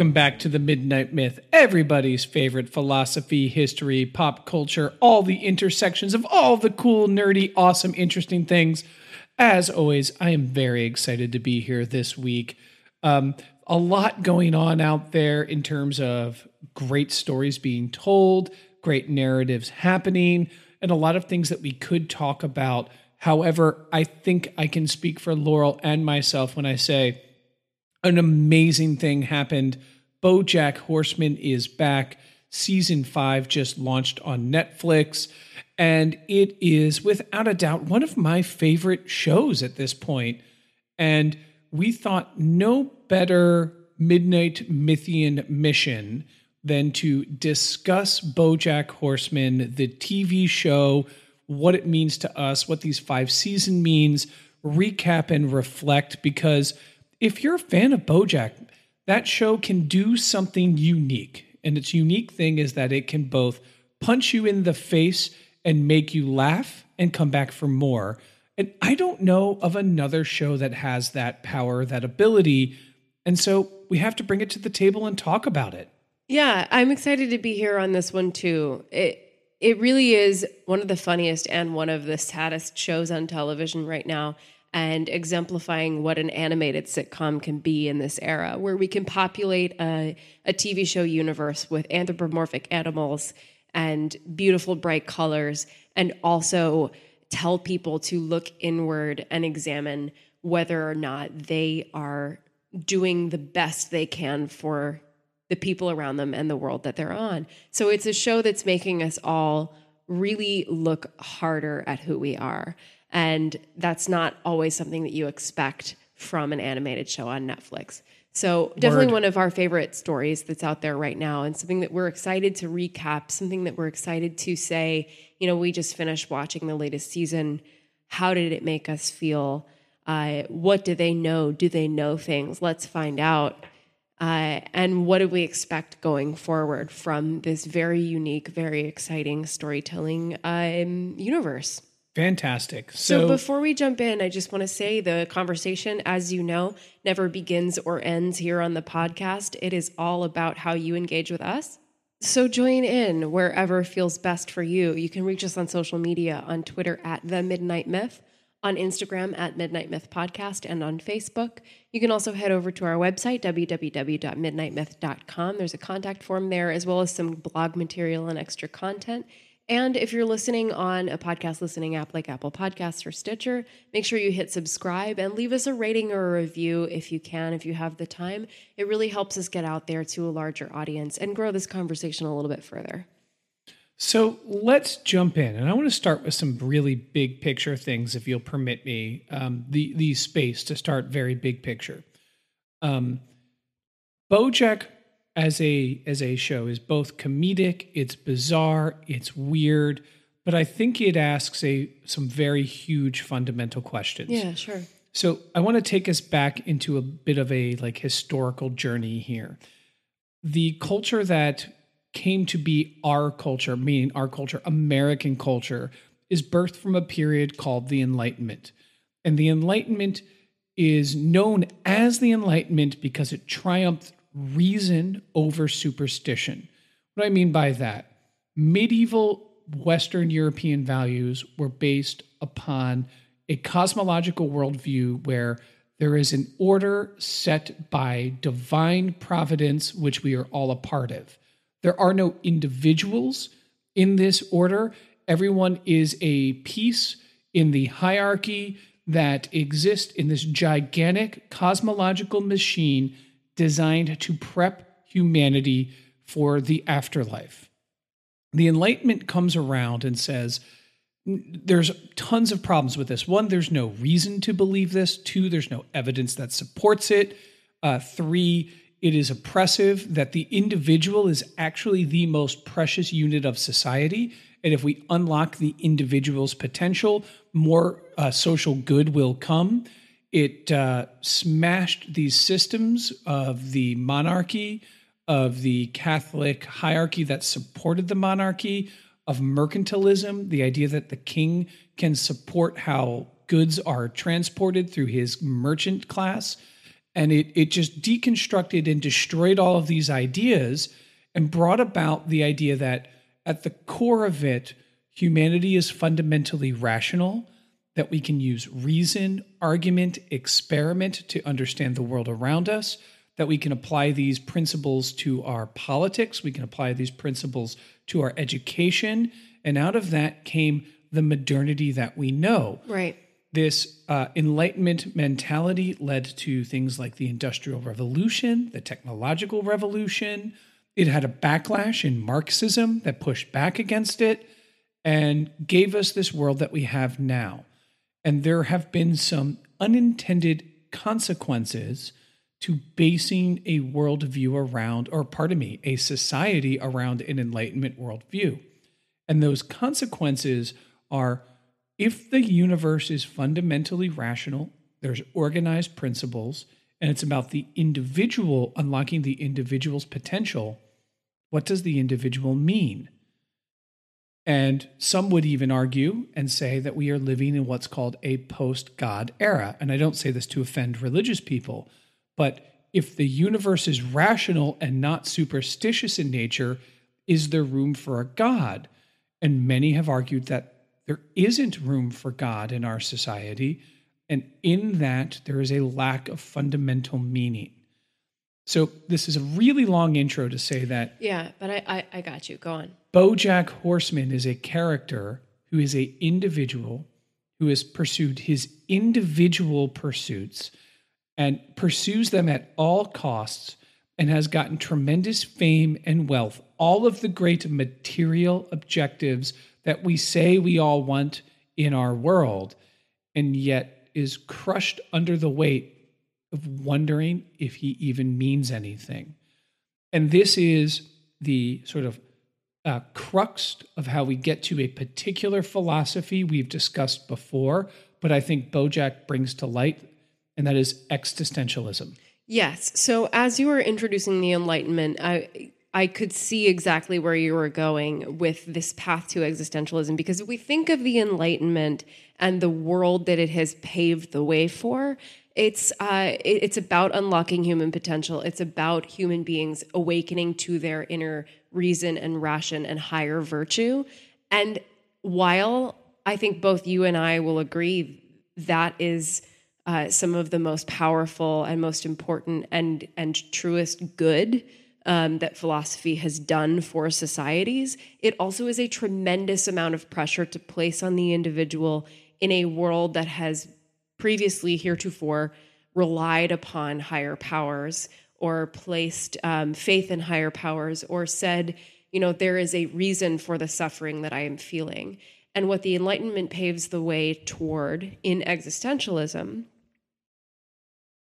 Welcome back to the Midnight Myth, everybody's favorite philosophy, history, pop culture, all the intersections of all the cool, nerdy, awesome, interesting things. As always, I am very excited to be here this week. Um, a lot going on out there in terms of great stories being told, great narratives happening, and a lot of things that we could talk about. However, I think I can speak for Laurel and myself when I say, an amazing thing happened. Bojack Horseman is back. Season five just launched on Netflix, and it is without a doubt one of my favorite shows at this point. And we thought no better midnight Mythian mission than to discuss Bojack Horseman, the TV show, what it means to us, what these five season means, recap and reflect because if you're a fan of Bojack, that show can do something unique. And its unique thing is that it can both punch you in the face and make you laugh and come back for more. And I don't know of another show that has that power, that ability. And so we have to bring it to the table and talk about it. Yeah, I'm excited to be here on this one too. It it really is one of the funniest and one of the saddest shows on television right now and exemplifying what an animated sitcom can be in this era, where we can populate a, a TV show universe with anthropomorphic animals and beautiful, bright colors, and also tell people to look inward and examine whether or not they are doing the best they can for the people around them and the world that they're on. So it's a show that's making us all really look harder at who we are. And that's not always something that you expect from an animated show on Netflix. So, definitely Word. one of our favorite stories that's out there right now, and something that we're excited to recap, something that we're excited to say, you know, we just finished watching the latest season. How did it make us feel? Uh, what do they know? Do they know things? Let's find out. Uh, and what do we expect going forward from this very unique, very exciting storytelling um, universe? Fantastic. So, So, before we jump in, I just want to say the conversation, as you know, never begins or ends here on the podcast. It is all about how you engage with us. So join in wherever feels best for you. You can reach us on social media on Twitter at the Midnight Myth, on Instagram at Midnight Myth Podcast, and on Facebook. You can also head over to our website, www.midnightmyth.com. There's a contact form there, as well as some blog material and extra content. And if you're listening on a podcast listening app like Apple Podcasts or Stitcher, make sure you hit subscribe and leave us a rating or a review if you can, if you have the time. It really helps us get out there to a larger audience and grow this conversation a little bit further. So let's jump in, and I want to start with some really big picture things, if you'll permit me. Um, the the space to start very big picture. Um, BoJack as a as a show is both comedic, it's bizarre, it's weird, but I think it asks a some very huge fundamental questions. Yeah, sure. So I want to take us back into a bit of a like historical journey here. The culture that came to be our culture, meaning our culture, American culture, is birthed from a period called the Enlightenment. And the Enlightenment is known as the Enlightenment because it triumphed reason over superstition. What do I mean by that, medieval Western European values were based upon a cosmological worldview where there is an order set by divine providence, which we are all a part of. There are no individuals in this order. Everyone is a piece in the hierarchy that exists in this gigantic cosmological machine designed to prep humanity for the afterlife. The Enlightenment comes around and says, there's tons of problems with this. One, there's no reason to believe this. Two, there's no evidence that supports it. Uh, three, it is oppressive that the individual is actually the most precious unit of society. And if we unlock the individual's potential, more uh, social good will come. It uh, smashed these systems of the monarchy, of the Catholic hierarchy that supported the monarchy, of mercantilism, the idea that the king can support how goods are transported through his merchant class. And it, it just deconstructed and destroyed all of these ideas and brought about the idea that at the core of it, humanity is fundamentally rational, that we can use reason, argument, experiment to understand the world around us, that we can apply these principles to our politics, we can apply these principles to our education, and out of that came the modernity that we know. Right. This uh, enlightenment mentality led to things like the Industrial Revolution, the technological revolution. It had a backlash in Marxism that pushed back against it and gave us this world that we have now. And there have been some unintended consequences to basing a worldview around, or pardon me, a society around an Enlightenment worldview. And those consequences are if the universe is fundamentally rational, there's organized principles, and it's about the individual unlocking the individual's potential, what does the individual mean? And some would even argue and say that we are living in what's called a post God era. And I don't say this to offend religious people, but if the universe is rational and not superstitious in nature, is there room for a God? And many have argued that there isn't room for God in our society. And in that, there is a lack of fundamental meaning. So, this is a really long intro to say that. Yeah, but I, I, I got you. Go on. Bojack Horseman is a character who is a individual who has pursued his individual pursuits and pursues them at all costs and has gotten tremendous fame and wealth, all of the great material objectives that we say we all want in our world, and yet is crushed under the weight of wondering if he even means anything. And this is the sort of uh, crux of how we get to a particular philosophy we've discussed before, but I think Bojack brings to light and that is existentialism. Yes. So as you were introducing the Enlightenment, I I could see exactly where you were going with this path to existentialism because if we think of the Enlightenment and the world that it has paved the way for, it's uh, it's about unlocking human potential. It's about human beings awakening to their inner reason and ration and higher virtue. And while I think both you and I will agree that is uh, some of the most powerful and most important and and truest good um, that philosophy has done for societies. It also is a tremendous amount of pressure to place on the individual in a world that has previously, heretofore, relied upon higher powers or placed um, faith in higher powers or said, you know, there is a reason for the suffering that I am feeling. And what the Enlightenment paves the way toward in existentialism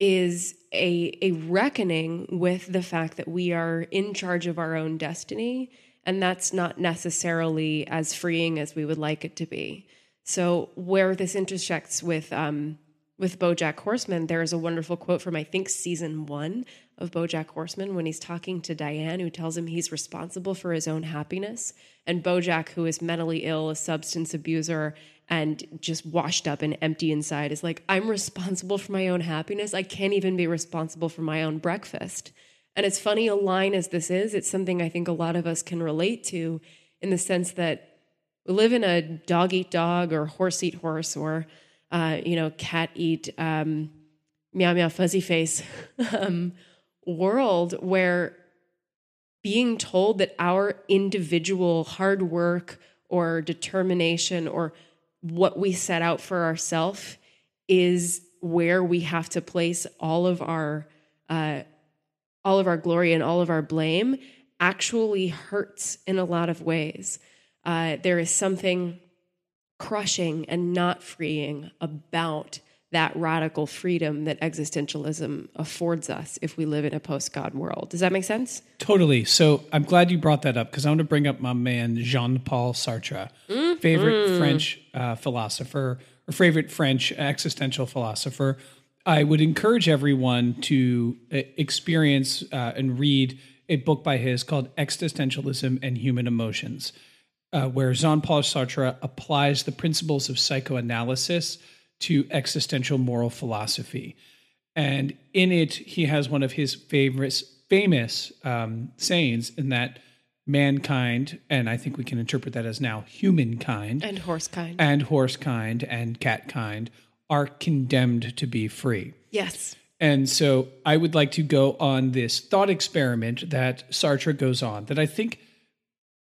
is a, a reckoning with the fact that we are in charge of our own destiny And that's not necessarily as freeing as we would like it to be. So, where this intersects with um, with BoJack Horseman, there is a wonderful quote from I think season one of BoJack Horseman when he's talking to Diane, who tells him he's responsible for his own happiness, and BoJack, who is mentally ill, a substance abuser, and just washed up and empty inside, is like, "I'm responsible for my own happiness. I can't even be responsible for my own breakfast." And as funny a line as this is, it's something I think a lot of us can relate to, in the sense that we live in a dog eat dog or horse eat horse or uh, you know, cat eat um, meow meow fuzzy face um, world where being told that our individual hard work or determination or what we set out for ourselves is where we have to place all of our uh, all of our glory and all of our blame actually hurts in a lot of ways. Uh, there is something crushing and not freeing about that radical freedom that existentialism affords us if we live in a post God world. Does that make sense? Totally. So I'm glad you brought that up because I want to bring up my man Jean Paul Sartre, mm-hmm. favorite French uh, philosopher or favorite French existential philosopher. I would encourage everyone to uh, experience uh, and read a book by his called Existentialism and Human Emotions uh, where Jean Paul Sartre applies the principles of psychoanalysis to existential moral philosophy. And in it, he has one of his favorites, famous um, sayings in that mankind, and I think we can interpret that as now humankind, and horsekind, and horsekind, and catkind are condemned to be free. Yes. And so I would like to go on this thought experiment that Sartre goes on that I think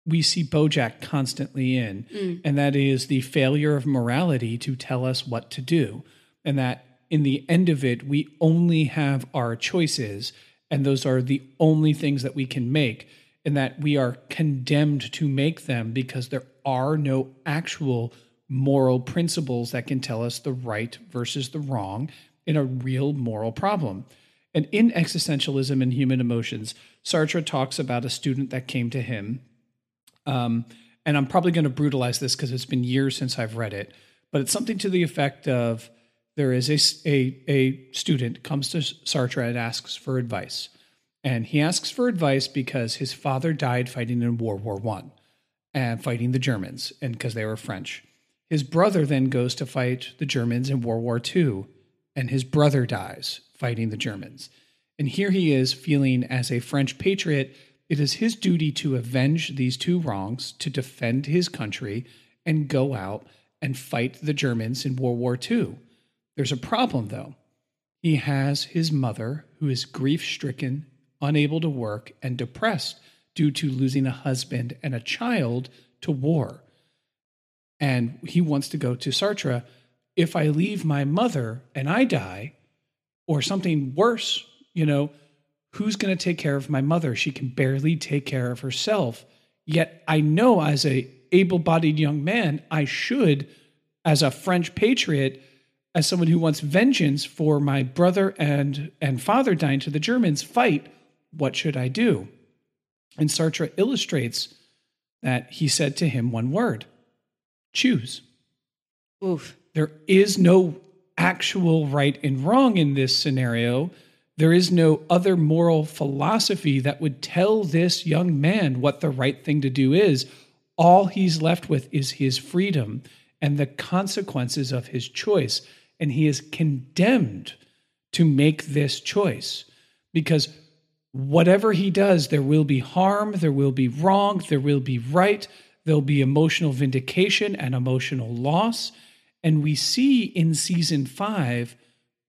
we see Bojack constantly in, mm. and that is the failure of morality to tell us what to do. And that in the end of it, we only have our choices, and those are the only things that we can make, and that we are condemned to make them because there are no actual moral principles that can tell us the right versus the wrong in a real moral problem. And in existentialism and human emotions, Sartre talks about a student that came to him um, and I'm probably going to brutalize this because it's been years since I've read it, but it's something to the effect of there is a, a, a student comes to Sartre and asks for advice. And he asks for advice because his father died fighting in World War One and fighting the Germans, and because they were French. His brother then goes to fight the Germans in World War II, and his brother dies fighting the Germans. And here he is feeling as a French patriot it is his duty to avenge these two wrongs, to defend his country, and go out and fight the Germans in World War II. There's a problem, though. He has his mother, who is grief stricken, unable to work, and depressed due to losing a husband and a child to war. And he wants to go to Sartre. If I leave my mother and I die, or something worse, you know, who's going to take care of my mother? She can barely take care of herself. Yet I know as a able-bodied young man, I should as a French patriot, as someone who wants vengeance for my brother and and father dying to the Germans, fight. What should I do? And Sartre illustrates that he said to him one word: choose. Oof. There is no actual right and wrong in this scenario. There is no other moral philosophy that would tell this young man what the right thing to do is. All he's left with is his freedom and the consequences of his choice. And he is condemned to make this choice because whatever he does, there will be harm, there will be wrong, there will be right, there'll be emotional vindication and emotional loss. And we see in season five,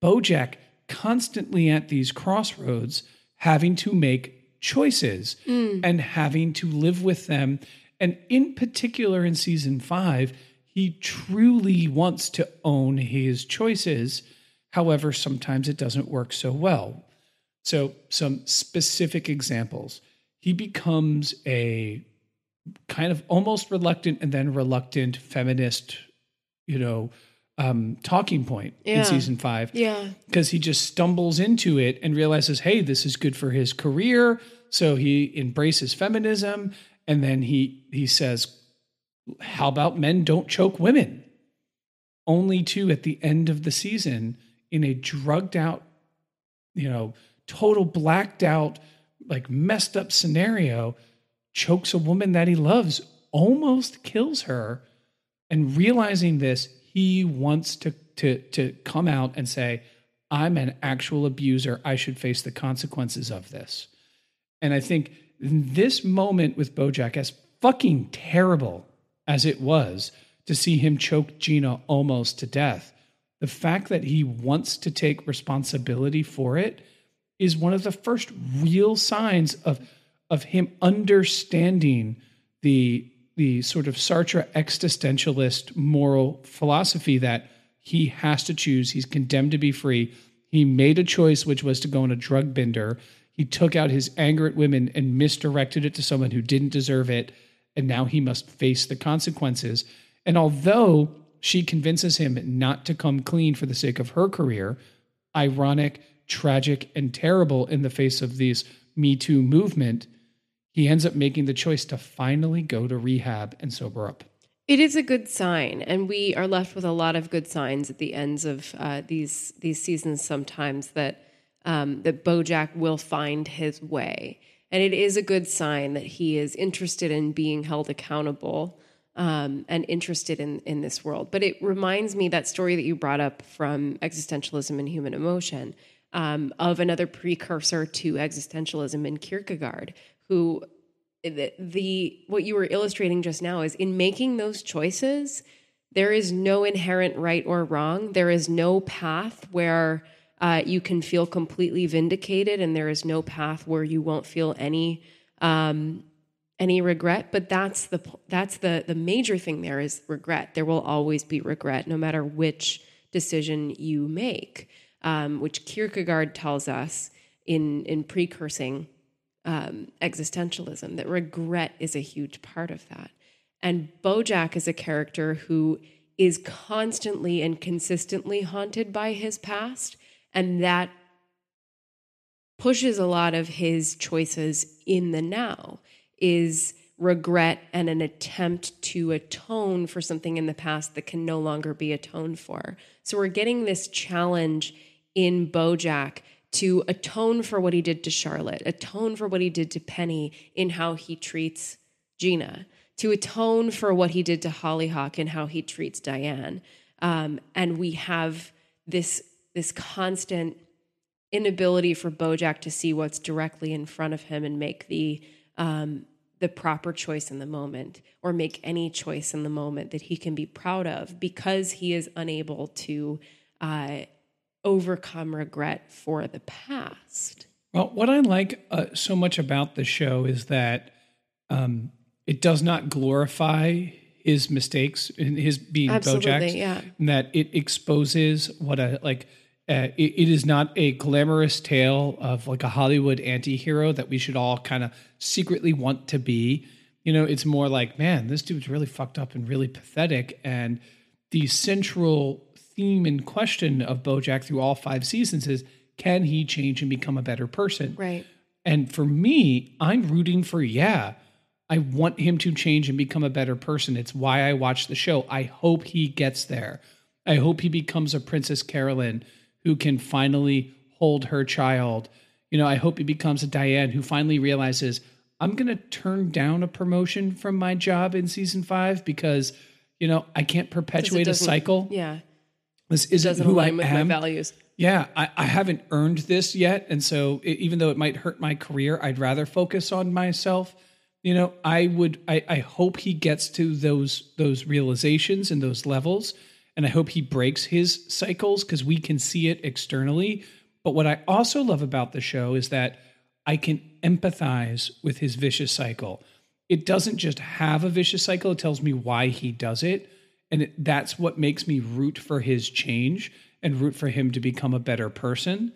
Bojack constantly at these crossroads having to make choices mm. and having to live with them. And in particular, in season five, he truly wants to own his choices. However, sometimes it doesn't work so well. So, some specific examples. He becomes a kind of almost reluctant and then reluctant feminist, you know, um, talking point yeah. in season five. Yeah. Because he just stumbles into it and realizes, hey, this is good for his career. So he embraces feminism And then he he says, How about men don't choke women? Only to at the end of the season, in a drugged out, you know, total blacked out, like messed up scenario, chokes a woman that he loves, almost kills her. And realizing this, he wants to to to come out and say, I'm an actual abuser. I should face the consequences of this. And I think this moment with Bojack, as fucking terrible as it was to see him choke Gina almost to death, the fact that he wants to take responsibility for it is one of the first real signs of of him understanding the the sort of Sartre existentialist moral philosophy that he has to choose. He's condemned to be free. He made a choice, which was to go on a drug bender. He took out his anger at women and misdirected it to someone who didn't deserve it. And now he must face the consequences. And although she convinces him not to come clean for the sake of her career, ironic, tragic, and terrible in the face of this Me Too movement, he ends up making the choice to finally go to rehab and sober up. It is a good sign, and we are left with a lot of good signs at the ends of uh, these these seasons. Sometimes that um, that Bojack will find his way, and it is a good sign that he is interested in being held accountable um, and interested in in this world. But it reminds me that story that you brought up from existentialism and human emotion um, of another precursor to existentialism in Kierkegaard, who the, the what you were illustrating just now is in making those choices there is no inherent right or wrong. There is no path where uh, you can feel completely vindicated and there is no path where you won't feel any um, any regret. But that's the that's the the major thing there is regret. There will always be regret no matter which decision you make um, which kierkegaard tells us in in precursing um, existentialism, that regret is a huge part of that. And Bojack is a character who is constantly and consistently haunted by his past, and that pushes a lot of his choices in the now is regret and an attempt to atone for something in the past that can no longer be atoned for. So we're getting this challenge in Bojack to atone for what he did to Charlotte, atone for what he did to Penny in how he treats Gina, to atone for what he did to Hollyhock and how he treats Diane. Um, and we have this this constant inability for Bojack to see what's directly in front of him and make the um, the proper choice in the moment or make any choice in the moment that he can be proud of because he is unable to uh, overcome regret for the past. Well, what I like uh, so much about the show is that um, it does not glorify his mistakes and his being Bojack. Yeah. That it exposes what a like. Uh, it, it is not a glamorous tale of like a Hollywood anti-hero that we should all kind of secretly want to be. You know, it's more like, man, this dude's really fucked up and really pathetic. And the central theme and question of Bojack through all five seasons is can he change and become a better person? Right. And for me, I'm rooting for yeah. I want him to change and become a better person. It's why I watch the show. I hope he gets there. I hope he becomes a Princess Carolyn who can finally hold her child. You know, I hope he becomes a Diane who finally realizes I'm going to turn down a promotion from my job in season 5 because you know, I can't perpetuate a cycle. Yeah. This isn't who I am. with my values. Yeah, I, I haven't earned this yet, and so it, even though it might hurt my career, I'd rather focus on myself. You know, I would. I, I hope he gets to those those realizations and those levels, and I hope he breaks his cycles because we can see it externally. But what I also love about the show is that I can empathize with his vicious cycle. It doesn't just have a vicious cycle; it tells me why he does it and it, that's what makes me root for his change and root for him to become a better person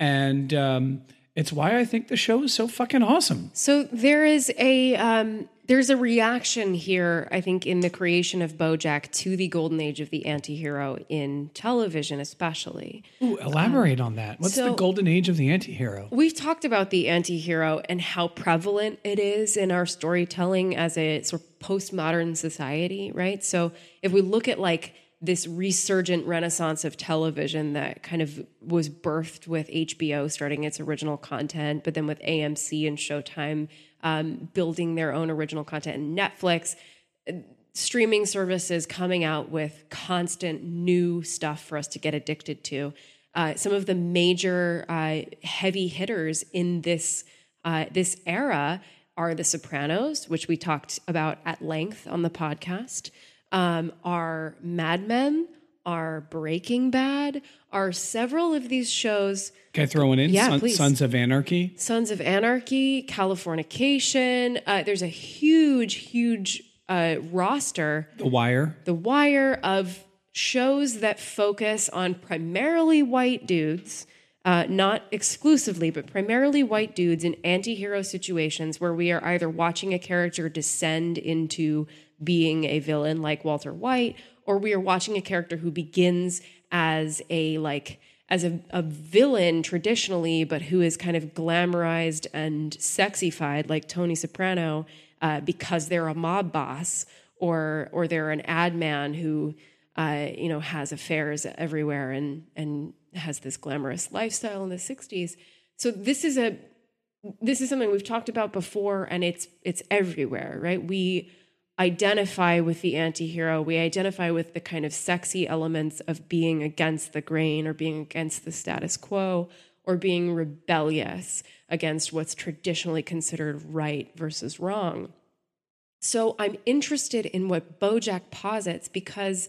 and um, It's why I think the show is so fucking awesome. So there is a um, there's a reaction here, I think, in the creation of BoJack to the golden age of the antihero in television, especially. Ooh, elaborate on that. What's the golden age of the antihero? We've talked about the antihero and how prevalent it is in our storytelling as a sort of postmodern society, right? So if we look at like this resurgent renaissance of television that kind of was birthed with HBO starting its original content, but then with AMC and Showtime um, building their own original content, and Netflix, streaming services coming out with constant new stuff for us to get addicted to. Uh, some of the major uh, heavy hitters in this uh, this era are The Sopranos, which we talked about at length on the podcast. Um, are Mad Men? Are Breaking Bad? Are several of these shows? Can I throw one in? Yeah, Son- please. Sons of Anarchy. Sons of Anarchy, Californication. Uh, there's a huge, huge uh, roster The Wire. the Wire of shows that focus on primarily white dudes, uh, not exclusively, but primarily white dudes in anti hero situations where we are either watching a character descend into being a villain like Walter White, or we are watching a character who begins as a like as a, a villain traditionally, but who is kind of glamorized and sexified like Tony Soprano uh, because they're a mob boss or or they're an ad man who uh, you know has affairs everywhere and and has this glamorous lifestyle in the 60s. So this is a this is something we've talked about before and it's it's everywhere, right? We identify with the anti-hero. We identify with the kind of sexy elements of being against the grain or being against the status quo or being rebellious against what's traditionally considered right versus wrong. So I'm interested in what Bojack posits because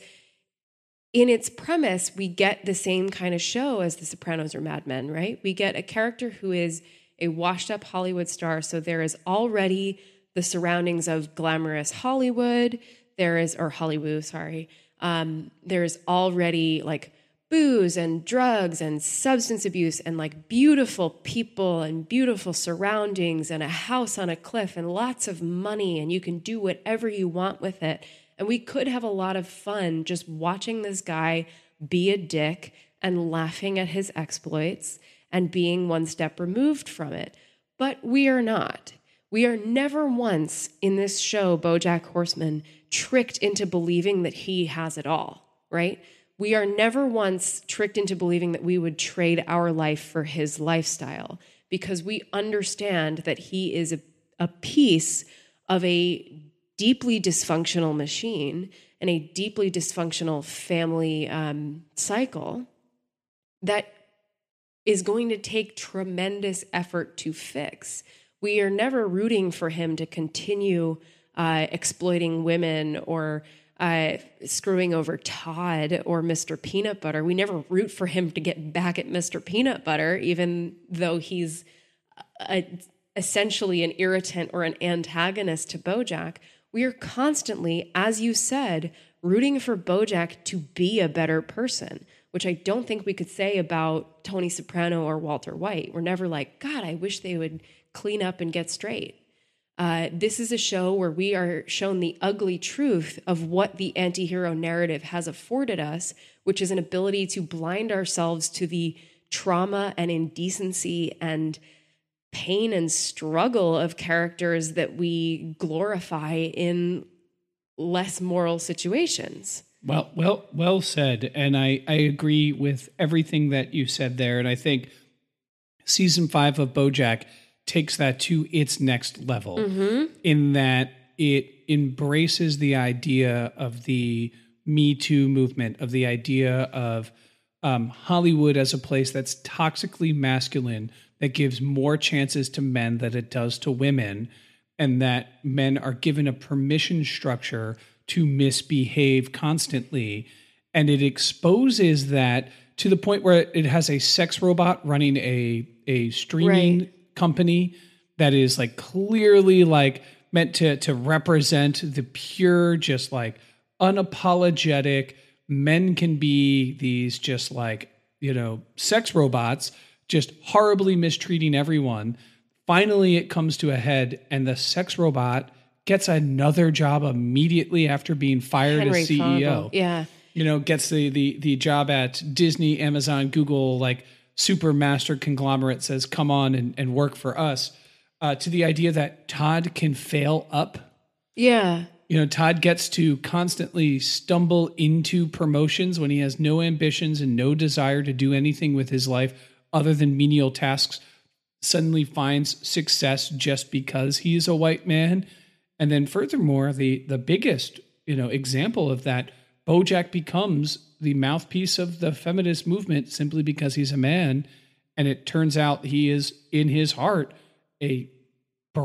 in its premise, we get the same kind of show as The Sopranos or Mad Men, right? We get a character who is a washed up Hollywood star. So there is already the surroundings of glamorous Hollywood. There is, or Hollywood, sorry. Um, there's already like booze and drugs and substance abuse and like beautiful people and beautiful surroundings and a house on a cliff and lots of money and you can do whatever you want with it. And we could have a lot of fun just watching this guy be a dick and laughing at his exploits and being one step removed from it. But we are not. We are never once in this show, Bojack Horseman, tricked into believing that he has it all, right? We are never once tricked into believing that we would trade our life for his lifestyle because we understand that he is a, a piece of a deeply dysfunctional machine and a deeply dysfunctional family um, cycle that is going to take tremendous effort to fix. We are never rooting for him to continue uh, exploiting women or uh, screwing over Todd or Mr. Peanut Butter. We never root for him to get back at Mr. Peanut Butter, even though he's a, essentially an irritant or an antagonist to Bojack. We are constantly, as you said, rooting for Bojack to be a better person, which I don't think we could say about Tony Soprano or Walter White. We're never like, God, I wish they would clean up and get straight. Uh, this is a show where we are shown the ugly truth of what the antihero narrative has afforded us, which is an ability to blind ourselves to the trauma and indecency and pain and struggle of characters that we glorify in less moral situations. Well, well, well said. And I, I agree with everything that you said there. And I think season five of Bojack takes that to its next level in that it embraces the idea of the Me Too movement, of the idea of um, Hollywood as a place that's toxically masculine, that gives more chances to men than it does to women, and that men are given a permission structure to misbehave constantly. And it exposes that to the point where it has a sex robot running a, a streaming Right. company that is like clearly like meant to to represent the pure just like unapologetic men can be these just like you know sex robots just horribly mistreating everyone. Finally, it comes to a head, and the sex robot gets another job immediately after being fired Henry as CEO. Fondle. Yeah. You know, gets the the the job at Disney, Amazon, Google, like super master conglomerate says, "Come on and, and work for us." Uh, to the idea that Todd can fail up Yeah. you know, Todd gets to constantly stumble into promotions when he has no ambitions and no desire to do anything with his life other than menial tasks. Suddenly finds success just because he's a white man. And then furthermore, the the biggest, you know, example of that, Bojack becomes the mouthpiece of the feminist movement simply because he's a man. And it turns out he is in his heart a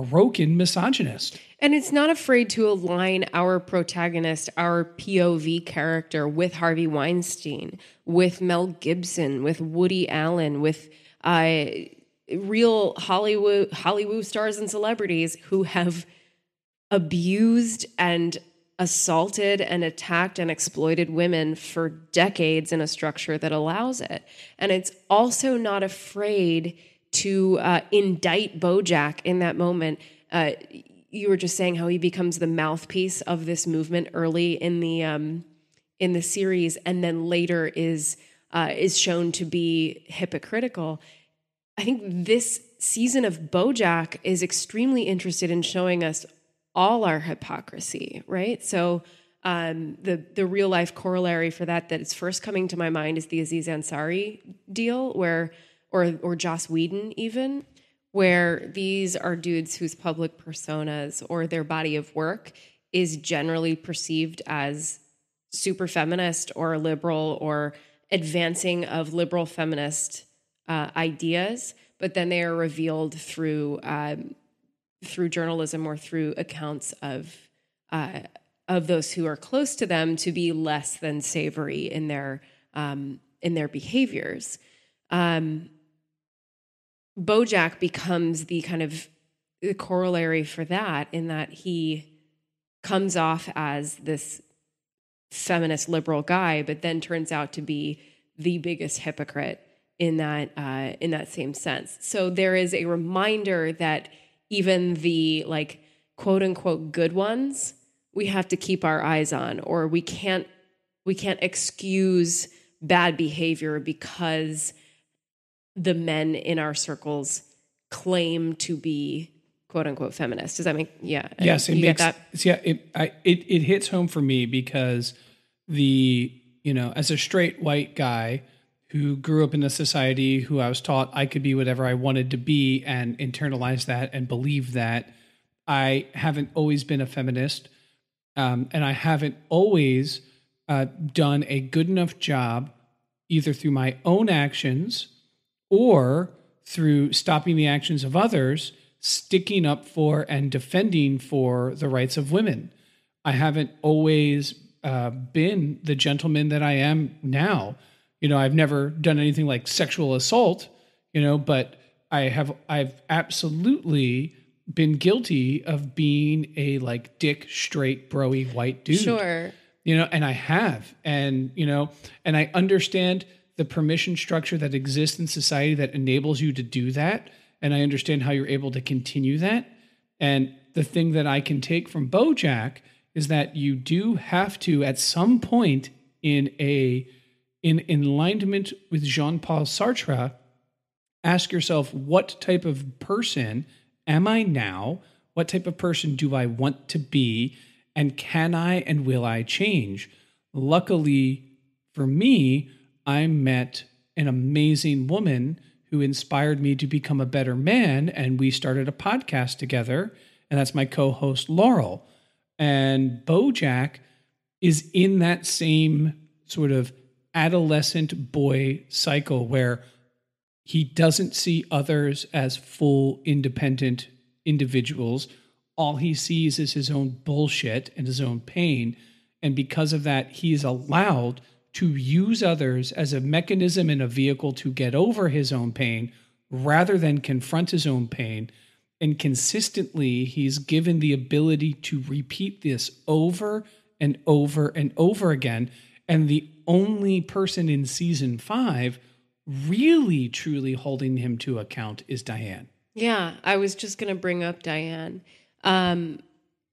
broken misogynist. And it's not afraid to align our protagonist, our POV character, with Harvey Weinstein, with Mel Gibson, with Woody Allen, with uh, real Hollywood Hollywood stars and celebrities who have abused and assaulted and attacked and exploited women for decades in a structure that allows it. And it's also not afraid to uh, indict Bojack in that moment. Uh, you were just saying how he becomes the mouthpiece of this movement early in the um, in the series, and then later is uh, is shown to be hypocritical. I think this season of BoJack is extremely interested in showing us all our hypocrisy, right? So um, the the real life corollary for that that is first coming to my mind is the Aziz Ansari deal, where or or Joss Whedon even, where these are dudes whose public personas or their body of work is generally perceived as super feminist or liberal or advancing of liberal feminist uh, ideas, but then they are revealed through um, through journalism or through accounts of uh, of those who are close to them to be less than savory in their um, in their behaviors. Um, Bojack becomes the kind of the corollary for that in that he comes off as this feminist liberal guy, but then turns out to be the biggest hypocrite in that uh, in that same sense. So there is a reminder that even the like quote unquote good ones we have to keep our eyes on, or we can't we can't excuse bad behavior because the men in our circles claim to be quote unquote feminist. Does that make yeah? Yes, it you makes get that. yeah. It I it it hits home for me because the you know as a straight white guy who grew up in a society who I was taught I could be whatever I wanted to be and internalize that and believe that I haven't always been a feminist um, and I haven't always uh, done a good enough job either through my own actions or through stopping the actions of others, sticking up for and defending for the rights of women. I haven't always uh, been the gentleman that I am now. You know, I've never done anything like sexual assault, you know, but I have, I've absolutely been guilty of being a like dick, straight, broy, white dude Sure. you know and i have and you know and i understand the permission structure that exists in society that enables you to do that and i understand how you're able to continue that and the thing that i can take from bojack is that you do have to at some point in a in alignment with jean-paul sartre ask yourself what type of person am I now? What type of person do I want to be? And can I and will I change? Luckily for me, I met an amazing woman who inspired me to become a better man. And we started a podcast together. And that's my co host, Laurel. And Bojack is in that same sort of adolescent boy cycle where he doesn't see others as full independent individuals. All he sees is his own bullshit and his own pain. And because of that, he is allowed to use others as a mechanism and a vehicle to get over his own pain rather than confront his own pain. And consistently, he's given the ability to repeat this over and over and over again. And the only person in season five really truly holding him to account is Diane. Yeah, I was just going to bring up Diane. Um,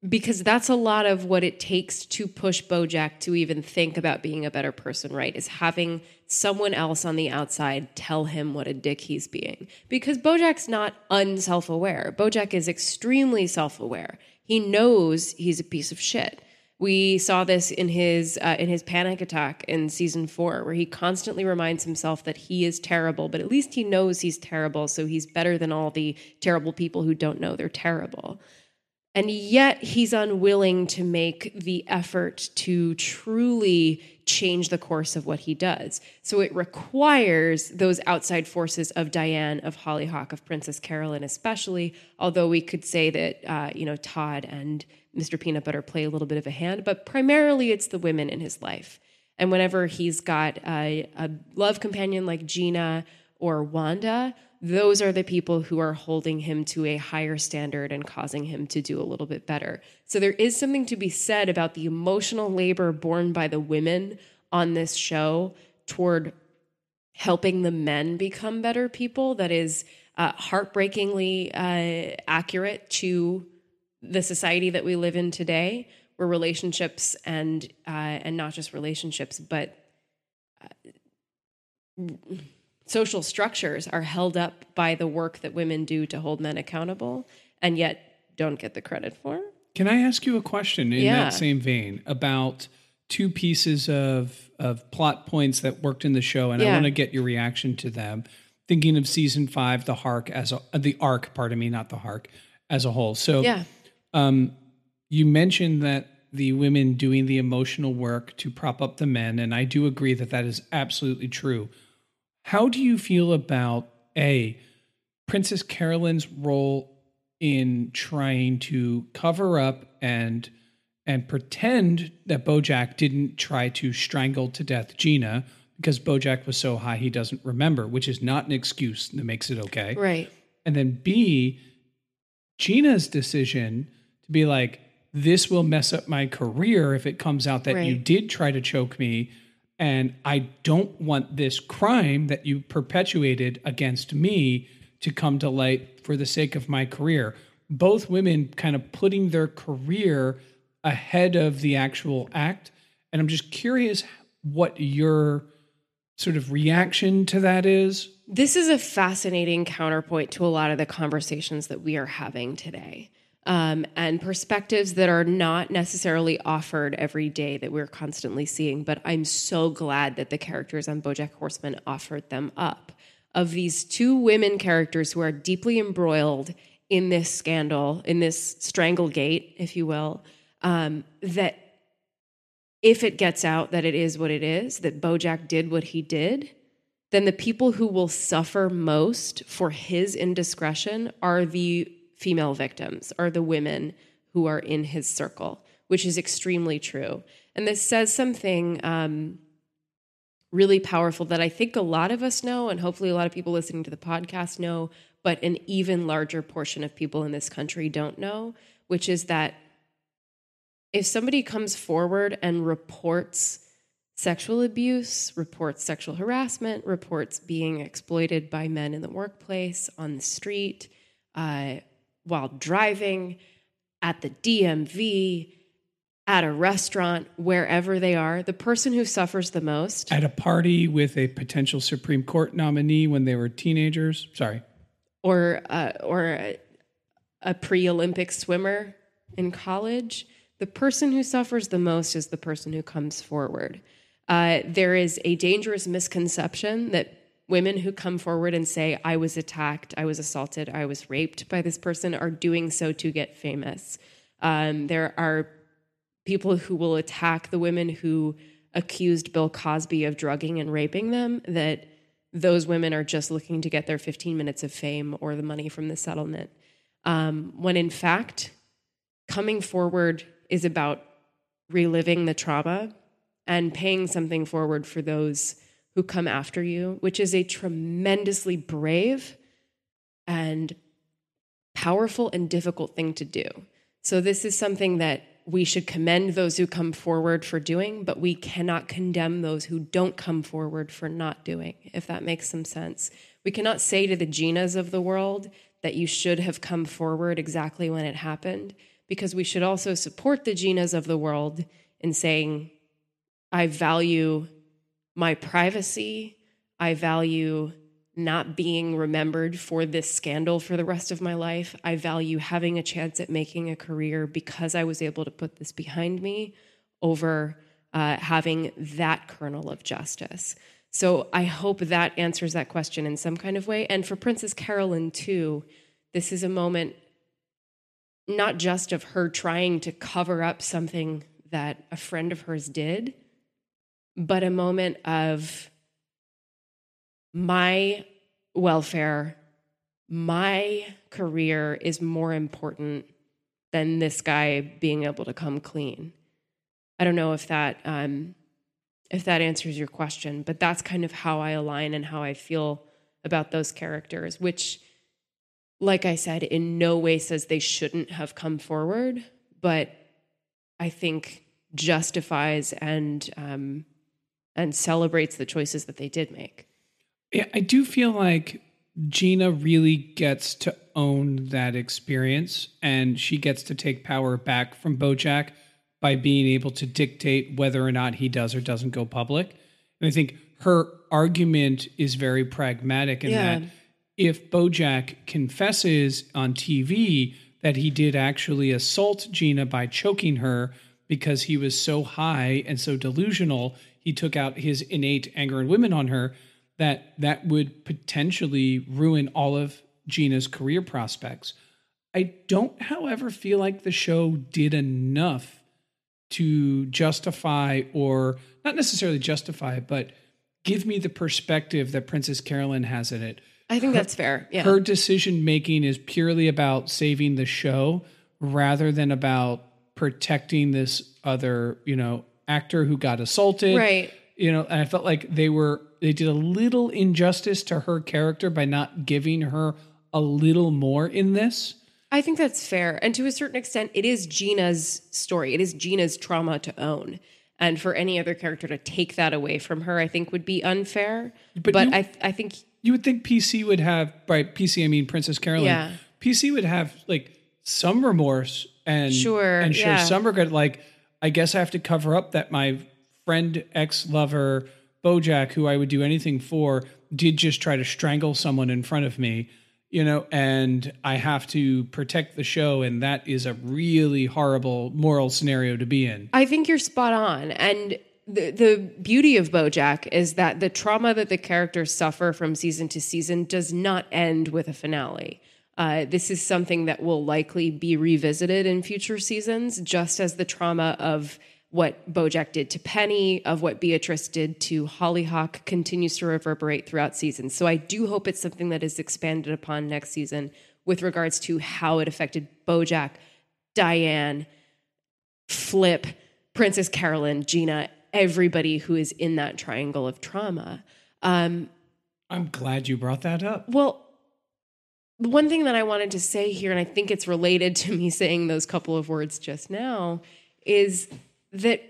because that's a lot of what it takes to push Bojack to even think about being a better person, right? Is having someone else on the outside tell him what a dick he's being. Because Bojack's not unself aware. Bojack is extremely self aware. He knows he's a piece of shit. We saw this in his uh, in his panic attack in season four, where he constantly reminds himself that he is terrible, but at least he knows he's terrible, so he's better than all the terrible people who don't know they're terrible. And yet he's unwilling to make the effort to truly change the course of what he does. So it requires those outside forces of Diane, of Hollyhock, of Princess Carolyn, especially. Although we could say that uh, you know Todd and Mr. Peanut Butter play a little bit of a hand, but primarily it's the women in his life. And whenever he's got a, a love companion like Gina or Wanda, those are the people who are holding him to a higher standard and causing him to do a little bit better. So there is something to be said about the emotional labor borne by the women on this show toward helping the men become better people that is uh, heartbreakingly uh, accurate to the society that we live in today where relationships and uh, and not just relationships but uh, social structures are held up by the work that women do to hold men accountable and yet don't get the credit for. Can I ask you a question in Yeah. that same vein about two pieces of of plot points that worked in the show, and I want to get your reaction to them. Thinking of season five, the hark as a uh, the arc, pardon me, not the hark as a whole. So, Yeah. um, you mentioned that the women doing the emotional work to prop up the men, and I do agree that that is absolutely true. How do you feel about a Princess Carolyn's role in trying to cover up and and pretend that Bojack didn't try to strangle to death Gina because Bojack was so high he doesn't remember, which is not an excuse that makes it okay. Right. And then B, Gina's decision to be like, this will mess up my career if it comes out that you did try to choke me. And I don't want this crime that you perpetuated against me to come to light for the sake of my career. Both women kind of putting their career ahead of the actual act. And I'm just curious what your sort of reaction to that is. This is a fascinating counterpoint to a lot of the conversations that we are having today. Um, and perspectives that are not necessarily offered every day that we're constantly seeing. But I'm so glad that the characters on Bojack Horseman offered them up. Of these two women characters who are deeply embroiled in this scandal, in this stranglegate, if you will, um, that if it gets out that it is what it is, that Bojack did what he did, then the people who will suffer most for his indiscretion are the female victims, are the women who are in his circle, which is extremely true. And this says something um, really powerful that I think a lot of us know, and hopefully a lot of people listening to the podcast know, but an even larger portion of people in this country don't know, which is that if somebody comes forward and reports sexual abuse, reports sexual harassment, reports being exploited by men in the workplace, on the street, uh, while driving, at the DMV, at a restaurant, wherever they are, the person who suffers the most At a party with a potential Supreme Court nominee when they were teenagers. Sorry. or uh, or a, a pre-Olympic swimmer in college, the person who suffers the most is the person who comes forward. Uh, there is a dangerous misconception that women who come forward and say, "I was attacked, I was assaulted, I was raped by this person," are doing so to get famous. Um, there are people who will attack the women who accused Bill Cosby of drugging and raping them. That those women are just looking to get their 15 minutes of fame or the money from the settlement. Um, when in fact, coming forward is about reliving the trauma and paying something forward for those who come after you, which is a tremendously brave and powerful and difficult thing to do. So, this is something that we should commend those who come forward for doing, but we cannot condemn those who don't come forward for not doing, if that makes some sense. We cannot say to the Ginas of the world that you should have come forward exactly when it happened, because we should also support the Ginas of the world in saying, I value my privacy, I value not being remembered for this scandal for the rest of my life. I value having a chance at making a career because I was able to put this behind me over uh, having that kernel of justice. So I hope that answers that question in some kind of way. And for Princess Carolyn, too, this is a moment not just of her trying to cover up something that a friend of hers did, but a moment of my welfare, my career is more important than this guy being able to come clean. I don't know if that um, if that answers your question, but that's kind of how I align and how I feel about those characters, which, like I said, in no way says they shouldn't have come forward, but I think justifies and um, and celebrates the choices that they did make. Yeah, I do feel like Gina really gets to own that experience and she gets to take power back from Bojack by being able to dictate whether or not he does or doesn't go public. And I think her argument is very pragmatic in Yeah. that if Bojack confesses on TV that he did actually assault Gina by choking her because he was so high and so delusional, he took out his innate anger and women on her, that that would potentially ruin all of Gina's career prospects. I don't, however, feel like the show did enough to justify or not necessarily justify, but give me the perspective that Princess Carolyn has in it. I think that's fair. Yeah. Her decision making is purely about saving the show rather than about protecting this other, you know, actor who got assaulted. Right. You know, and I felt like they were they did a little injustice to her character by not giving her a little more in this. I think that's fair. And to a certain extent, it is Gina's story. It is Gina's trauma to own. And for any other character to take that away from her, I think would be unfair. But But, you- I, I think You would think PC would have by PC I mean Princess Carolyn. Yeah. PC would have like some remorse and Sure, and show yeah. some regret. Like I guess I have to cover up that my friend ex lover Bojack, who I would do anything for, did just try to strangle someone in front of me. You know, and I have to protect the show, and that is a really horrible moral scenario to be in. I think you're spot on. And the, the beauty of Bojack is that the trauma that the characters suffer from season to season does not end with a finale. Uh, this is something that will likely be revisited in future seasons, just as the trauma of what Bojack did to Penny, of what Beatrice did to Hollyhock, continues to reverberate throughout seasons. So I do hope it's something that is expanded upon next season with regards to how it affected Bojack, Diane, Flip, Princess Carolyn, Gina, everybody who is in that triangle of trauma. Um, I'm glad you brought that up. well, one thing that I wanted to say here, and I think it's related to me saying those couple of words just now, is that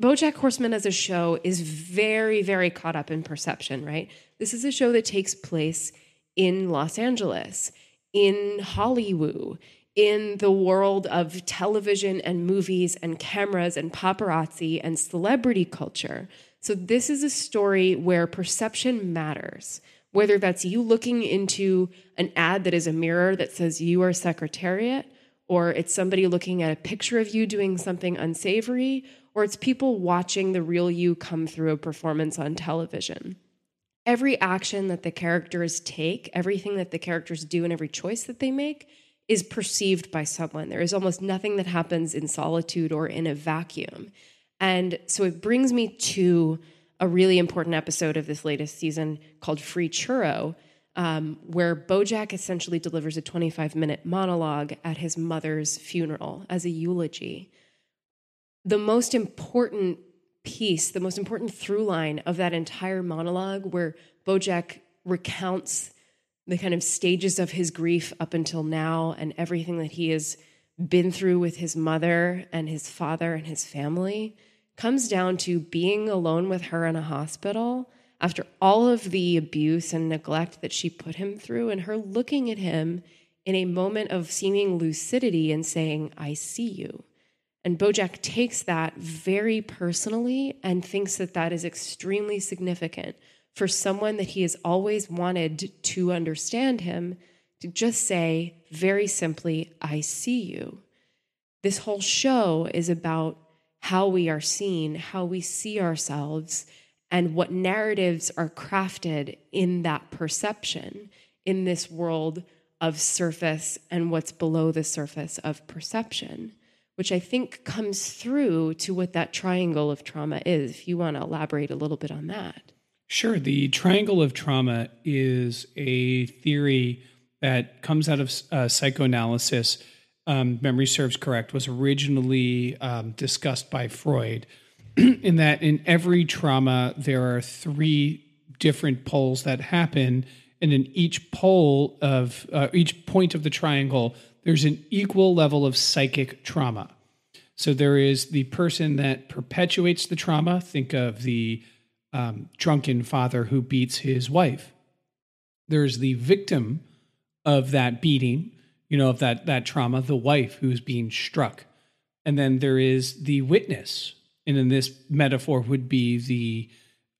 Bojack Horseman as a show is very, very caught up in perception, right? This is a show that takes place in Los Angeles, in Hollywood, in the world of television and movies and cameras and paparazzi and celebrity culture. So, this is a story where perception matters. Whether that's you looking into an ad that is a mirror that says you are Secretariat, or it's somebody looking at a picture of you doing something unsavory, or it's people watching the real you come through a performance on television every action that the characters take, everything that the characters do, and every choice that they make is perceived by someone. There is almost nothing that happens in solitude or in a vacuum. And so it brings me to a really important episode of this latest season called Free Churro, um, where Bojack essentially delivers a 25 minute monologue at his mother's funeral as a eulogy. The most important piece, the most important through line of that entire monologue, where Bojack recounts the kind of stages of his grief up until now and everything that he has been through with his mother and his father and his family comes down to being alone with her in a hospital after all of the abuse and neglect that she put him through, and her looking at him in a moment of seeming lucidity and saying, I see you. And Bojack takes that very personally and thinks that that is extremely significant for someone that he has always wanted to understand him to just say very simply, I see you. This whole show is about how we are seen, how we see ourselves, and what narratives are crafted in that perception in this world of surface and what's below the surface of perception, which I think comes through to what that triangle of trauma is. If you want to elaborate a little bit on that. Sure. The triangle of trauma is a theory that comes out of uh, psychoanalysis. Um, memory serves correct, was originally um, discussed by Freud in that in every trauma, there are three different poles that happen. And in each pole of uh, each point of the triangle, there's an equal level of psychic trauma. So there is the person that perpetuates the trauma. Think of the um, drunken father who beats his wife. There's the victim of that beating, you know, of that that trauma, the wife who's being struck. And then there is the witness and in this metaphor would be the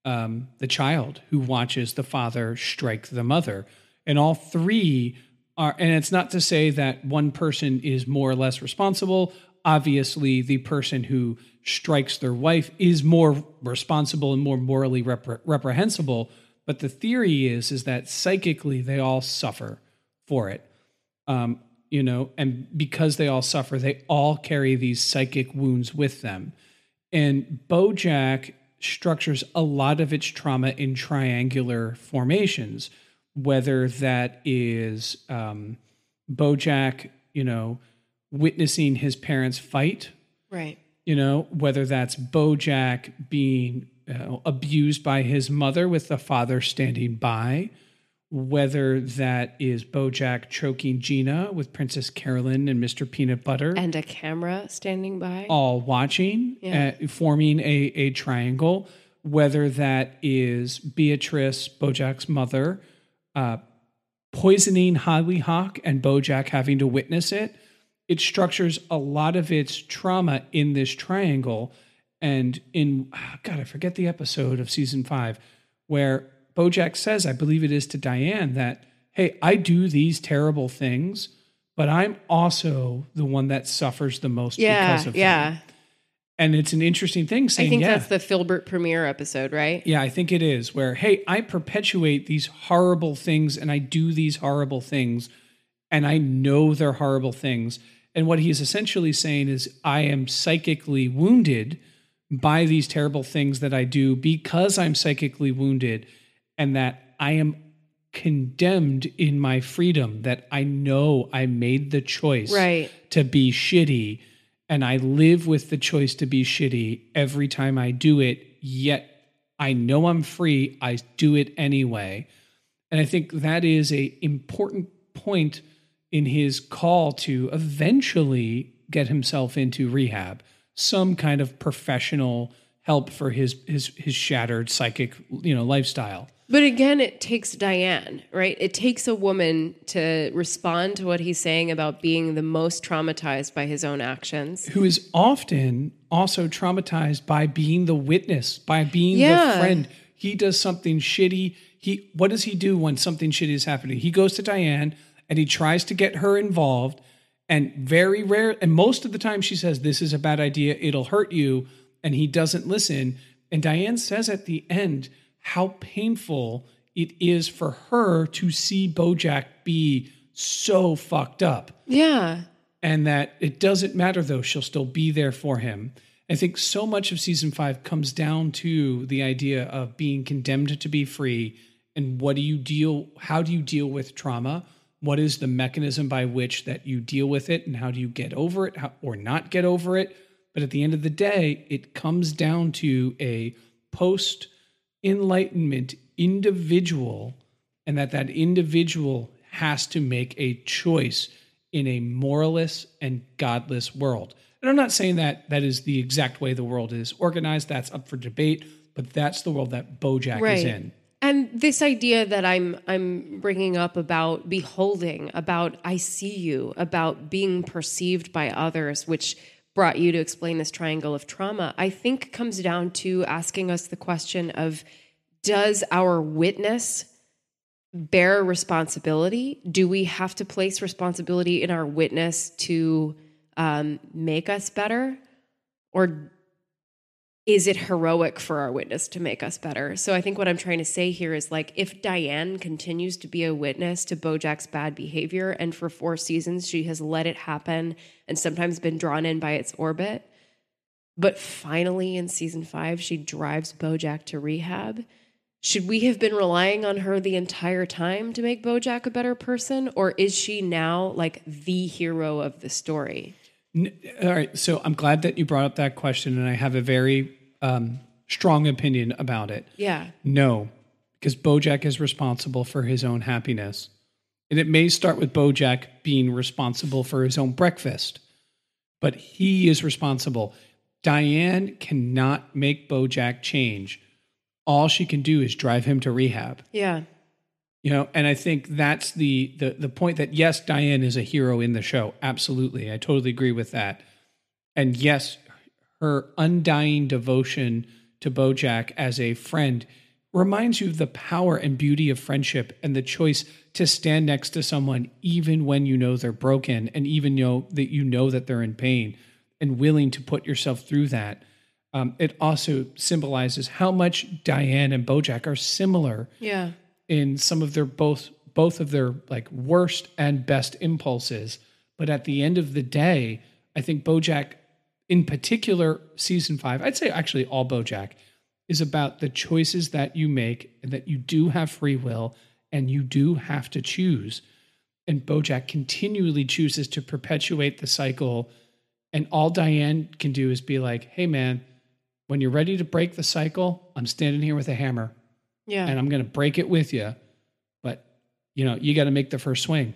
um, the child who watches the father strike the mother, and all three are. And it's not to say that one person is more or less responsible. Obviously, the person who strikes their wife is more responsible and more morally repre- reprehensible. But the theory is is that psychically they all suffer for it. Um, you know, and because they all suffer, they all carry these psychic wounds with them. And Bojack structures a lot of its trauma in triangular formations, whether that is um, Bojack, you know, witnessing his parents fight. Right. You know, whether that's Bojack being uh, abused by his mother with the father standing by, whether that is Bojack choking Gina with Princess Carolyn and Mr. Peanut Butter. And a camera standing by. All watching, Yeah. uh, forming a, a triangle, whether that is Beatrice, Bojack's mother, uh, poisoning Hollyhock and Bojack having to witness it. It structures a lot of its trauma in this triangle. And in, ah, God, I forget the episode of season five where Bojack says, I believe it is to Diane, that, hey, I do these terrible things, but I'm also the one that suffers the most yeah, because of yeah. them. And it's an interesting thing saying, I think yeah, that's the Philbert premiere episode, right? yeah, I think it is where, hey, I perpetuate these horrible things and I do these horrible things and I know they're horrible things. And what he is essentially saying is, I am psychically wounded by these terrible things that I do because I'm psychically wounded and that I am condemned in my freedom, that I know I made the choice Right. to be shitty and I live with the choice to be shitty every time I do it, yet I know I'm free, I do it anyway. And I think that is a important point in his call to eventually get himself into rehab, some kind of professional help for his his his shattered psychic, you know, lifestyle. But again, it takes Diane, right? It takes a woman to respond to what he's saying about being the most traumatized by his own actions. who is often also traumatized by being the witness, by being Yeah. the friend. He does something shitty. He what does he do when something shitty is happening? He goes to Diane and he tries to get her involved. And very rare, and most of the time she says, This is a bad idea, it'll hurt you. And he doesn't listen. And Diane says at the end how painful it is for her to see Bojack be so fucked up. Yeah. and that it doesn't matter though she'll still be there for him. I think so much of season five comes down to the idea of being condemned to be free. And what do you deal how do you deal with trauma? What is the mechanism by which that you deal with it? And how do you get over it how, or not get over it? But at the end of the day it comes down to a post enlightenment individual and that that individual has to make a choice in a moralless and godless world. And I'm not saying that that is the exact way the world is organized. That's up for debate, but that's the world that Bojack Right. is in. And this idea that I'm I'm bringing up about beholding, about I see you, about being perceived by others, which brought you to explain this triangle of trauma, I think comes down to asking us the question of does our witness bear responsibility? Do we have to place responsibility in our witness to um, make us better? Or is it heroic for our witness to make us better? So I think what I'm trying to say here is like if Diane continues to be a witness to Bojack's bad behavior and for four seasons she has let it happen and sometimes been drawn in by its orbit, but finally in season 5 she drives Bojack to rehab, should we have been relying on her the entire time to make Bojack a better person or is she now like the hero of the story? All right. So I'm glad that you brought up that question, and I have a very um, strong opinion about it. Yeah. No, because Bojack is responsible for his own happiness. And it may start with Bojack being responsible for his own breakfast, but he is responsible. Diane cannot make Bojack change. All she can do is drive him to rehab. Yeah. You know, and I think that's the the the point that yes, Diane is a hero in the show. Absolutely. I totally agree with that. And yes, her undying devotion to Bojack as a friend reminds you of the power and beauty of friendship and the choice to stand next to someone even when you know they're broken and even know that you know that they're in pain and willing to put yourself through that. Um, it also symbolizes how much Diane and Bojack are similar Yeah. In some of their both both of their like worst and best impulses. But at the end of the day i think bojack in particular season 5 i'd say actually all bojack is about the choices that you make and that you do have free will and you do have to choose. And bojack continually chooses to perpetuate the cycle. And all diane can do is be like hey man when you're ready to break the cycle i'm standing here with a hammer Yeah. and I'm going to break it with you. But you know, you got to make the first swing.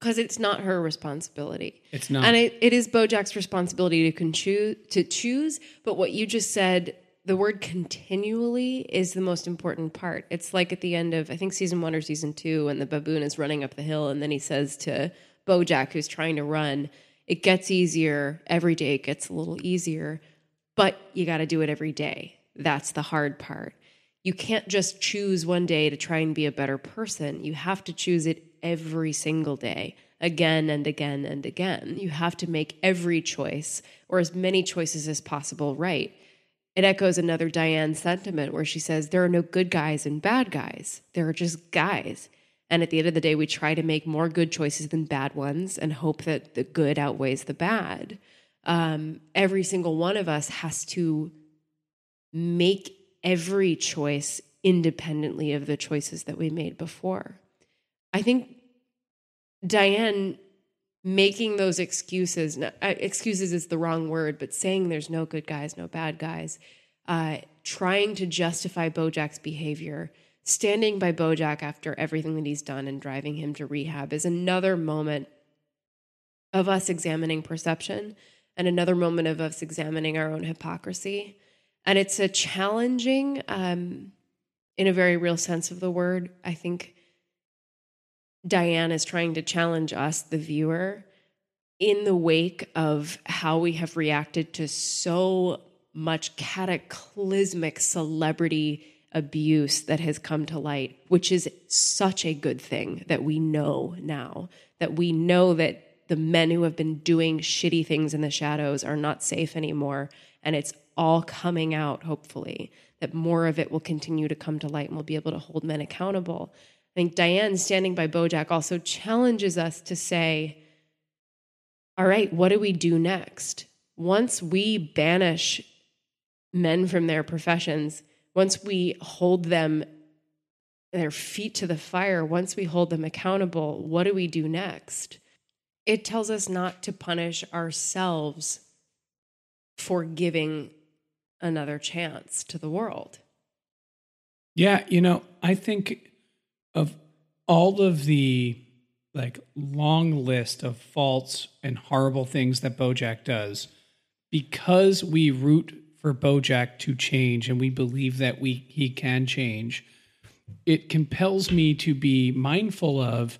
because it's not her responsibility. It's not. And it, it is Bojack's responsibility to con- choose to choose. But what you just said, the word continually is the most important part. It's like at the end of I think season one or season two, when the baboon is running up the hill, and then he says to Bojack, who's trying to run, "It gets easier every day. It gets a little easier, but you got to do it every day. That's the hard part." You can't just choose one day to try and be a better person. You have to choose it every single day, again and again and again. You have to make every choice or as many choices as possible right. It echoes another Diane sentiment where she says, There are no good guys and bad guys. There are just guys. And at the end of the day, we try to make more good choices than bad ones and hope that the good outweighs the bad. Um, every single one of us has to make every choice independently of the choices that we made before. I think Diane making those excuses, uh, excuses is the wrong word, but saying there's no good guys, no bad guys, uh, trying to justify Bojack's behavior, standing by Bojack after everything that he's done and driving him to rehab is another moment of us examining perception and another moment of us examining our own hypocrisy. And it's a challenging, um, in a very real sense of the word. I think Diane is trying to challenge us, the viewer, in the wake of how we have reacted to so much cataclysmic celebrity abuse that has come to light, which is such a good thing that we know now, that we know that the men who have been doing shitty things in the shadows are not safe anymore. And it's all coming out, hopefully, that more of it will continue to come to light and we'll be able to hold men accountable. I think Diane standing by Bojack also challenges us to say, all right, what do we do next? Once we banish men from their professions, once we hold them their feet to the fire, once we hold them accountable, what do we do next? It tells us not to punish ourselves for giving another chance to the world. Yeah, you know, I think of all of the like long list of faults and horrible things that Bojack does, because we root for Bojack to change and we believe that we he can change, it compels me to be mindful of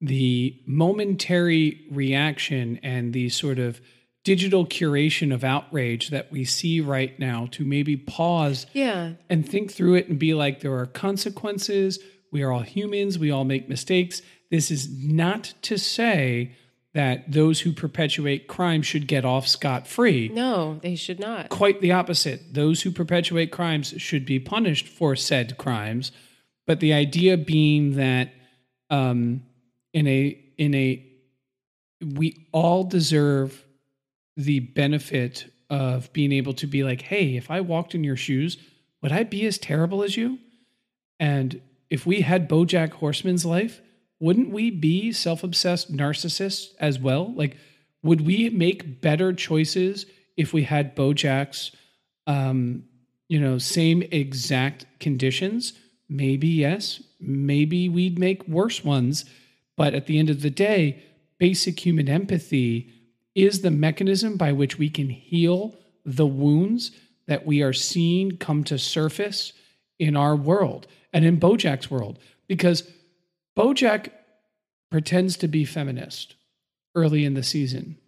the momentary reaction and the sort of digital curation of outrage that we see right now to maybe pause Yeah. and think through it and be like there are consequences we are all humans we all make mistakes this is not to say that those who perpetuate crime should get off scot free No, they should not. quite the opposite. Those who perpetuate crimes should be punished for said crimes. But the idea being that um, in a in a we all deserve the benefit of being able to be like, hey, if I walked in your shoes, would I be as terrible as you? And if we had Bojack Horseman's life, wouldn't we be self-obsessed narcissists as well? Like, would we make better choices if we had Bojack's, um, you know, same exact conditions? Maybe yes. Maybe we'd make worse ones. But at the end of the day, basic human empathy is the mechanism by which we can heal the wounds that we are seeing come to surface in our world and in Bojack's world. Because Bojack pretends to be feminist early in the season.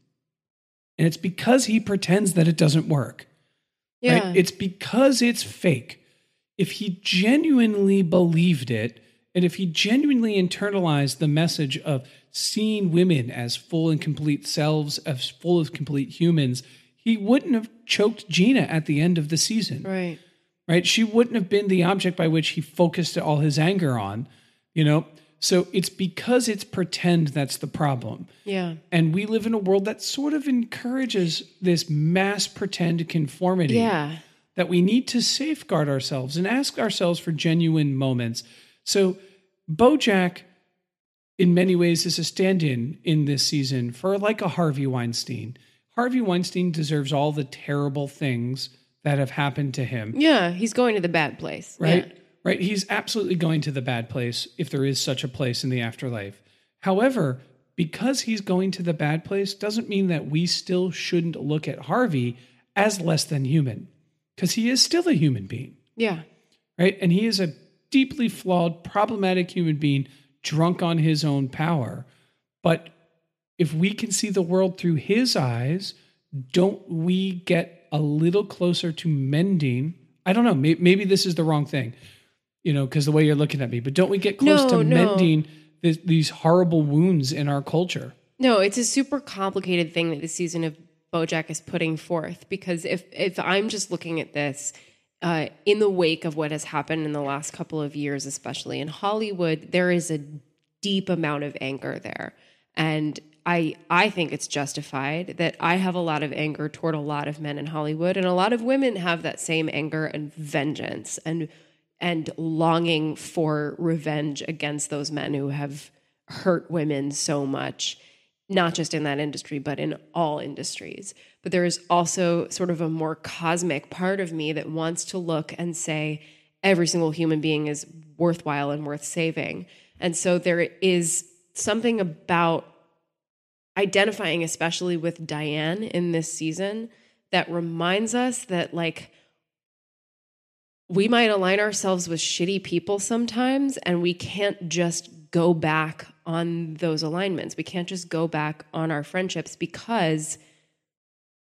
And it's because he pretends that it doesn't work. Yeah. Right? It's because it's fake. If he genuinely believed it, and if he genuinely internalized the message of seeing women as full and complete selves, as full of complete humans, he wouldn't have choked Gina at the end of the season right. right? She wouldn't have been the object by which he focused all his anger on, you know? So it's because it's pretend that's the problem. Yeah. And we live in a world that sort of encourages this mass pretend conformity Yeah. that we need to safeguard ourselves and ask ourselves for genuine moments. So Bojack in many ways is a stand-in in this season for like a Harvey Weinstein. Harvey Weinstein deserves all the terrible things that have happened to him Yeah. He's going to the bad place. right? Yeah. Right. He's absolutely going to the bad place if there is such a place in the afterlife. However, because he's going to the bad place doesn't mean that we still shouldn't look at Harvey as less than human because he is still a human being, Yeah. right? And he is a deeply flawed, problematic human being drunk on his own power. But if we can see the world through his eyes, don't we get a little closer to mending? I don't know. may- Maybe this is the wrong thing, you know, because the way you're looking at me, but don't we get close No, to no. mending this, these horrible wounds in our culture? No, it's a super complicated thing that the season of BoJack is putting forth because if if I'm just looking at this uh, in the wake of what has happened in the last couple of years, especially in Hollywood, there is a deep amount of anger there, and I I think it's justified that I have a lot of anger toward a lot of men in Hollywood, and a lot of women have that same anger and vengeance and and longing for revenge against those men who have hurt women so much not just in that industry, but in all industries. But there is also sort of a more cosmic part of me that wants to look and say, every single human being is worthwhile and worth saving. And so there is something about identifying, especially with Diane in this season, that reminds us that, like, we might align ourselves with shitty people sometimes, and we can't just go back on those alignments. We can't just go back on our friendships because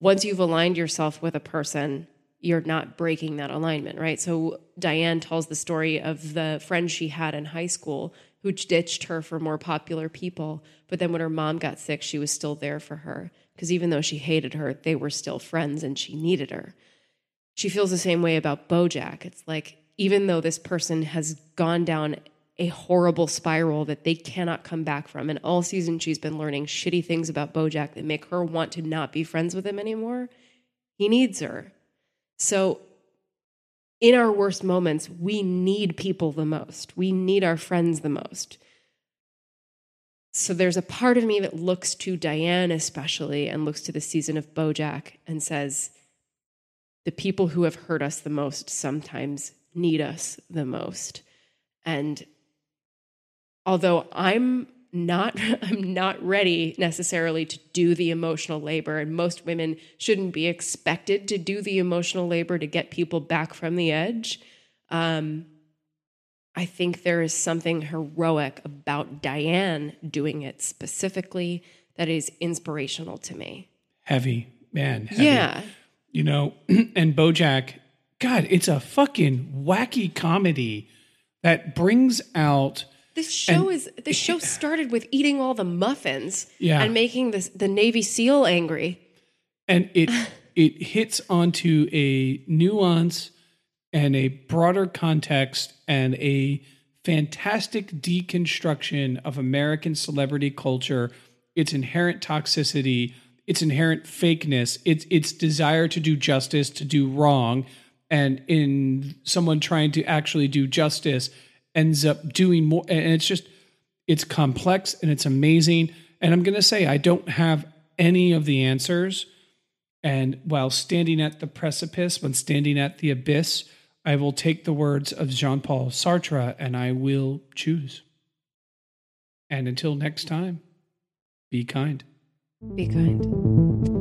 once you've aligned yourself with a person, you're not breaking that alignment, right? So Diane tells the story of the friend she had in high school who ditched her for more popular people. But then when her mom got sick, she was still there for her because even though she hated her, they were still friends and she needed her she feels the same way about Bojack. It's like even though this person has gone down a horrible spiral that they cannot come back from, and all season she's been learning shitty things about Bojack that make her want to not be friends with him anymore. He needs her. So in our worst moments, we need people the most. We need our friends the most. So there's a part of me that looks to Diane especially and looks to the season of Bojack and says, the people who have hurt us the most sometimes need us the most. And although I'm not I'm not ready necessarily to do the emotional labor and most women shouldn't be expected to do the emotional labor to get people back from the edge. Um, I think there is something heroic about Diane doing it specifically that is inspirational to me. Heavy, man. Heavy. Yeah. You know, and Bojack, God, it's a fucking wacky comedy that brings out This show is this show started with eating all the muffins Yeah. and making this the Navy SEAL angry. and it it hits onto a nuance and a broader context and a fantastic deconstruction of American celebrity culture, its inherent toxicity, its inherent fakeness, its its desire to do justice, to do wrong, and in someone trying to actually do justice ends up doing more and it's just it's complex and it's amazing. And I'm going to say, I don't have any of the answers. And while standing at the precipice, when standing at the abyss, I will take the words of Jean Paul Sartre and I will choose. And until next time, be kind. Be kind.